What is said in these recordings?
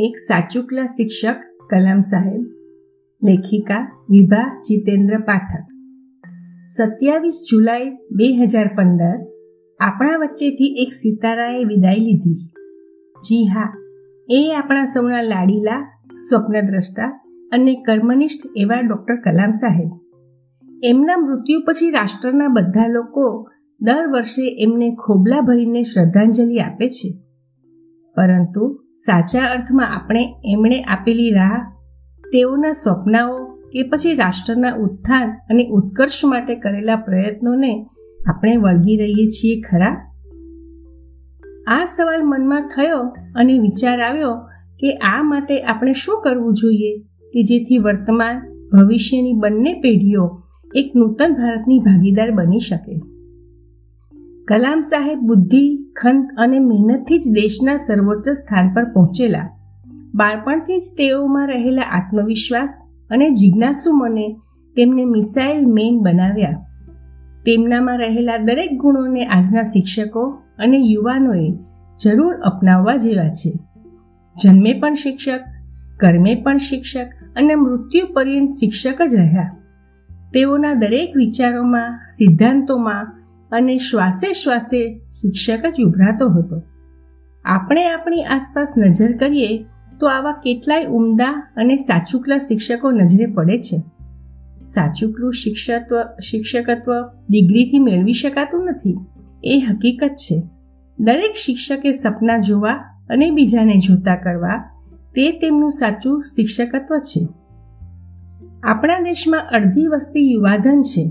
એક સાચુકલા શિક્ષક કલામ સાહેબ, લેખિકા વિભા જીતેન્દ્ર પાઠક. સત્યાવીસ જુલાઈ બે હજાર પંદર આપણા વચ્ચેથી એક સિતારાએ વિદાય લીધી. જી હા, એ આપણા સૌના લાડીલા, સ્વપ્નદ્રષ્ટા અને કર્મનિષ્ઠ એવા ડૉક્ટર કલામ સાહેબ. એમના મૃત્યુ પછી રાષ્ટ્રના બધા લોકો દર વર્ષે એમને ખોબલા ભરીને શ્રદ્ધાંજલિ આપે છે. પરંતુ સાચા અર્થમાં આપણે એમણે આપેલી રાહ, તેઓના સ્વપ્નાઓ કે પછી રાષ્ટ્રના ઉત્થાન અને ઉત્કર્ષ માટે કરેલા પ્રયત્નોને આપણે વળગી રહીએ છીએ ખરા? આ સવાલ મનમાં થયો અને વિચાર આવ્યો કે આ માટે આપણે શું કરવું જોઈએ કે જેથી વર્તમાન ભવિષ્યની બંને પેઢીઓ એક નૂતન ભારતની ભાગીદાર બની શકે? કલામ સાહેબ બુદ્ધિ, ખંત અને મહેનતથી જ દેશના સર્વોચ્ચ સ્થાન પર પહોંચેલા. બાળપણથી જ તેઓમાં રહેલા આત્મવિશ્વાસ અને જિજ્ઞાસુ મને તેમને મિસાઇલ મેન બનાવ્યા. તેમનામાં રહેલા દરેક ગુણોને આજના શિક્ષકો અને યુવાનોએ જરૂર અપનાવવા જેવા છે. જન્મે પણ શિક્ષક, કર્મે પણ શિક્ષક અને મૃત્યુ પર્યંત શિક્ષક જ રહ્યા. તેઓના દરેક વિચારોમાં, સિદ્ધાંતોમાં અને શ્વાસે શ્વાસે શિક્ષક જ ઉભરાતો હતો. આપણે આપણી આસપાસ નજર કરીએ તો આવા કેટલાય ઉમદા અને સાચુકલા શિક્ષકો નજરે પડે છે. સાચુકલું શિક્ષકત્વ શિક્ષકત્વ ડિગ્રીથી મેળવી શકાતું નથી. એ હકીકત છે. દરેક શિક્ષકે સપના જોવા અને બીજાને જોતા કરવા તે તેમનું સાચું શિક્ષકત્વ છે. આપણા દેશમાં અડધી વસ્તી યુવાધન છે.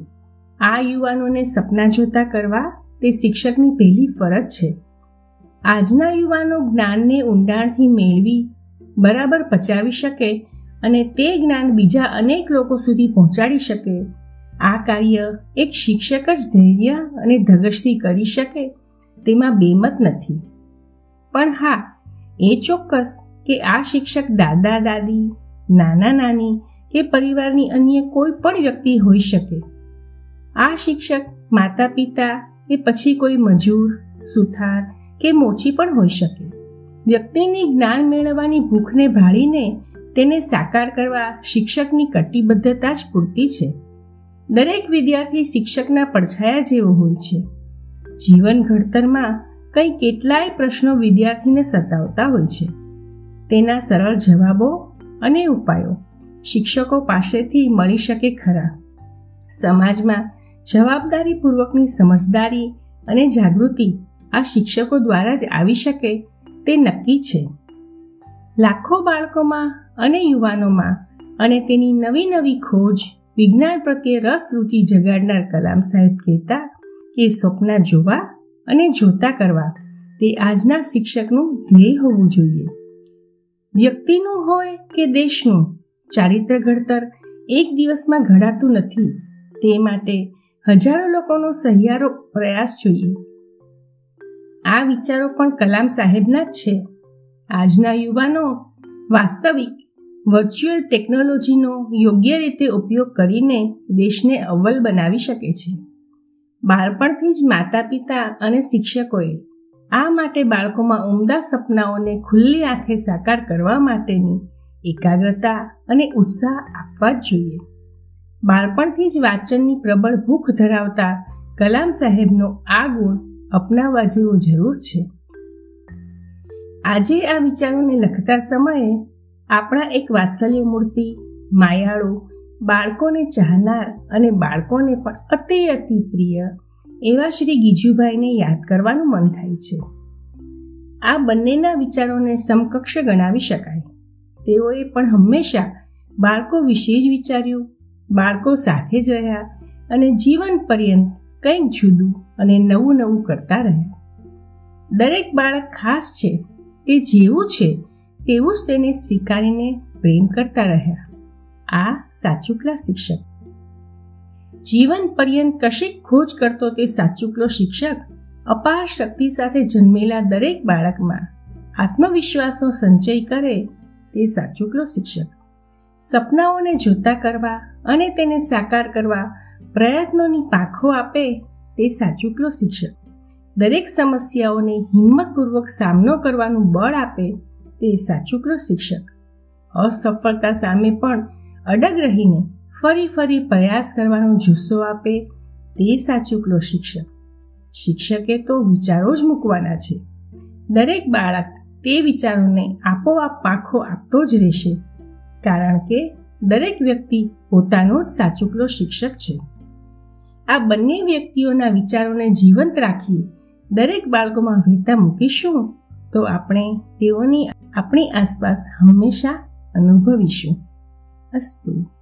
આ યુવાનોને સપના જોતા કરવા તે શિક્ષકની પહેલી ફરજ છે. આજના યુવાનો જ્ઞાનને ઊંડાણથી મેળવી, બરાબર પચાવી શકે અને તે જ્ઞાન બીજા અનેક લોકો સુધી પહોંચાડી શકે. આ કાર્ય એક શિક્ષક જ ધૈર્ય અને ધગશથી કરી શકે તેમાં બેમત નથી. પણ હા, એ ચોક્કસ કે આ શિક્ષક દાદા, દાદી, નાના, નાની કે પરિવારની અન્ય કોઈ પણ વ્યક્તિ હોઈ શકે. આ શિક્ષક માતા પિતા કે પછી કોઈ મજૂર, સુથાર કે મોચી પણ હોઈ શકે. વ્યક્તિની જ્ઞાન મેળવવાની ભૂખને ભાળીને તેને સાકાર કરવા શિક્ષકની કટિબદ્ધતા જ પૂરતી છે. દરેક વિદ્યાર્થી શિક્ષકના પડછાયા જેવો હોય છે. જીવન ઘડતરમાં કંઈ કેટલાય પ્રશ્નો વિદ્યાર્થીને સતાવતા હોય છે. તેના સરળ જવાબો અને ઉપાયો શિક્ષકો પાસેથી મળી શકે ખરા. સમાજમાં જવાબદારીપૂર્વકની સમજદારી અને જાગૃતિ આ શિક્ષકો દ્વારા જ આવી શકે તે નક્કી છે. લાખો બાળકોમાં અને યુવાનોમાં અને તેની નવી નવી ખોજ, વિજ્ઞાન પ્રત્યે રસ રુચિ જગાડનાર કલામ સાહેબ કહેતા કે સ્વપ્ન જોવા અને જોતા કરવા તે આજના શિક્ષકનું ધ્યેય હોવું જોઈએ. વ્યક્તિનું હોય કે દેશનું, ચારિત્ર ઘડતર એક દિવસમાં ઘડાતું નથી. તે માટે હજારો લોકોનો સહિયારો પ્રયાસ જોઈએ. આ વિચારો પણ કલામ સાહેબના જ છે. આજના યુવાનો વાસ્તવિક વર્ચ્યુઅલ ટેકનોલોજીનો યોગ્ય રીતે ઉપયોગ કરીને દેશને અવ્વલ બનાવી શકે છે. બાળપણથી જ માતા પિતા અને શિક્ષકોએ આ માટે બાળકોમાં ઉમદા સપનાઓને ખુલ્લી આંખે સાકાર કરવા માટેની એકાગ્રતા અને ઉત્સાહ આપવા જ જોઈએ. બાળપણથી જ વાંચનની પ્રબળ ભૂખ ધરાવતા કલામ સાહેબનો આ ગુણ અપનાવવા જેવો જરૂર છે. આજે આ વિચારોને લખતા સમયે આપણા એક વાત્સલ્ય મૂર્તિ, માયાળો, બાળકોને ચાહનાર અને બાળકોને પણ અતિ અતિ પ્રિય એવા શ્રી ગીજુભાઈને યાદ કરવાનું મન થાય છે. આ બંનેના વિચારોને સમકક્ષ ગણાવી શકાય. તેઓએ પણ હંમેશા બાળકો વિશે જ વિચાર્યું બાળકો સાથે જ રહ્યા અને જીવન પર્યંત કંઈક જુદું અને નવું નવું કરતા રહ્યા. દરેક બાળક ખાસ છે તે જેવું છે તેવું જ તેને સ્વીકારીને પ્રેમ કરતા રહ્યા. આ સાચુકલા શિક્ષક. જીવન પર્યંત કશીક ખોજ કરતો તે સાચુકલો શિક્ષક અપાર શક્તિ સાથે જન્મેલા દરેક બાળકમાં આત્મવિશ્વાસનો સંચય કરે તે સાચુકલો શિક્ષક. સપનાઓને જોતા કરવા અને તેને સાકાર કરવા પ્રયત્નોની પાંખો આપે તે સાચુકલો શિક્ષક દરેક સમસ્યાઓને હિંમતપૂર્વક સામનો કરવાનું બળ આપે તે સાચુકલો શિક્ષક અસફળતા સામે પણ અડગ રહીને ફરી ફરી પ્રયાસ કરવાનો જુસ્સો આપે તે સાચુકલો શિક્ષક શિક્ષકે તો વિચારો જ મૂકવાના છે. દરેક બાળક તે વિચારોને આપોઆપ પાંખો આપતો જ રહેશે. કારણ કે દરેક વ્યક્તિ પોતાનો જ સાચુકલો શિક્ષક છે. આ બંને વ્યક્તિઓના વિચારોને જીવંત રાખી દરેક બાળકોમાં વહેતા મૂકીશું, તો આપણે તેઓની આપણી આસપાસ હંમેશા અનુભવીશું. અસ્તુ.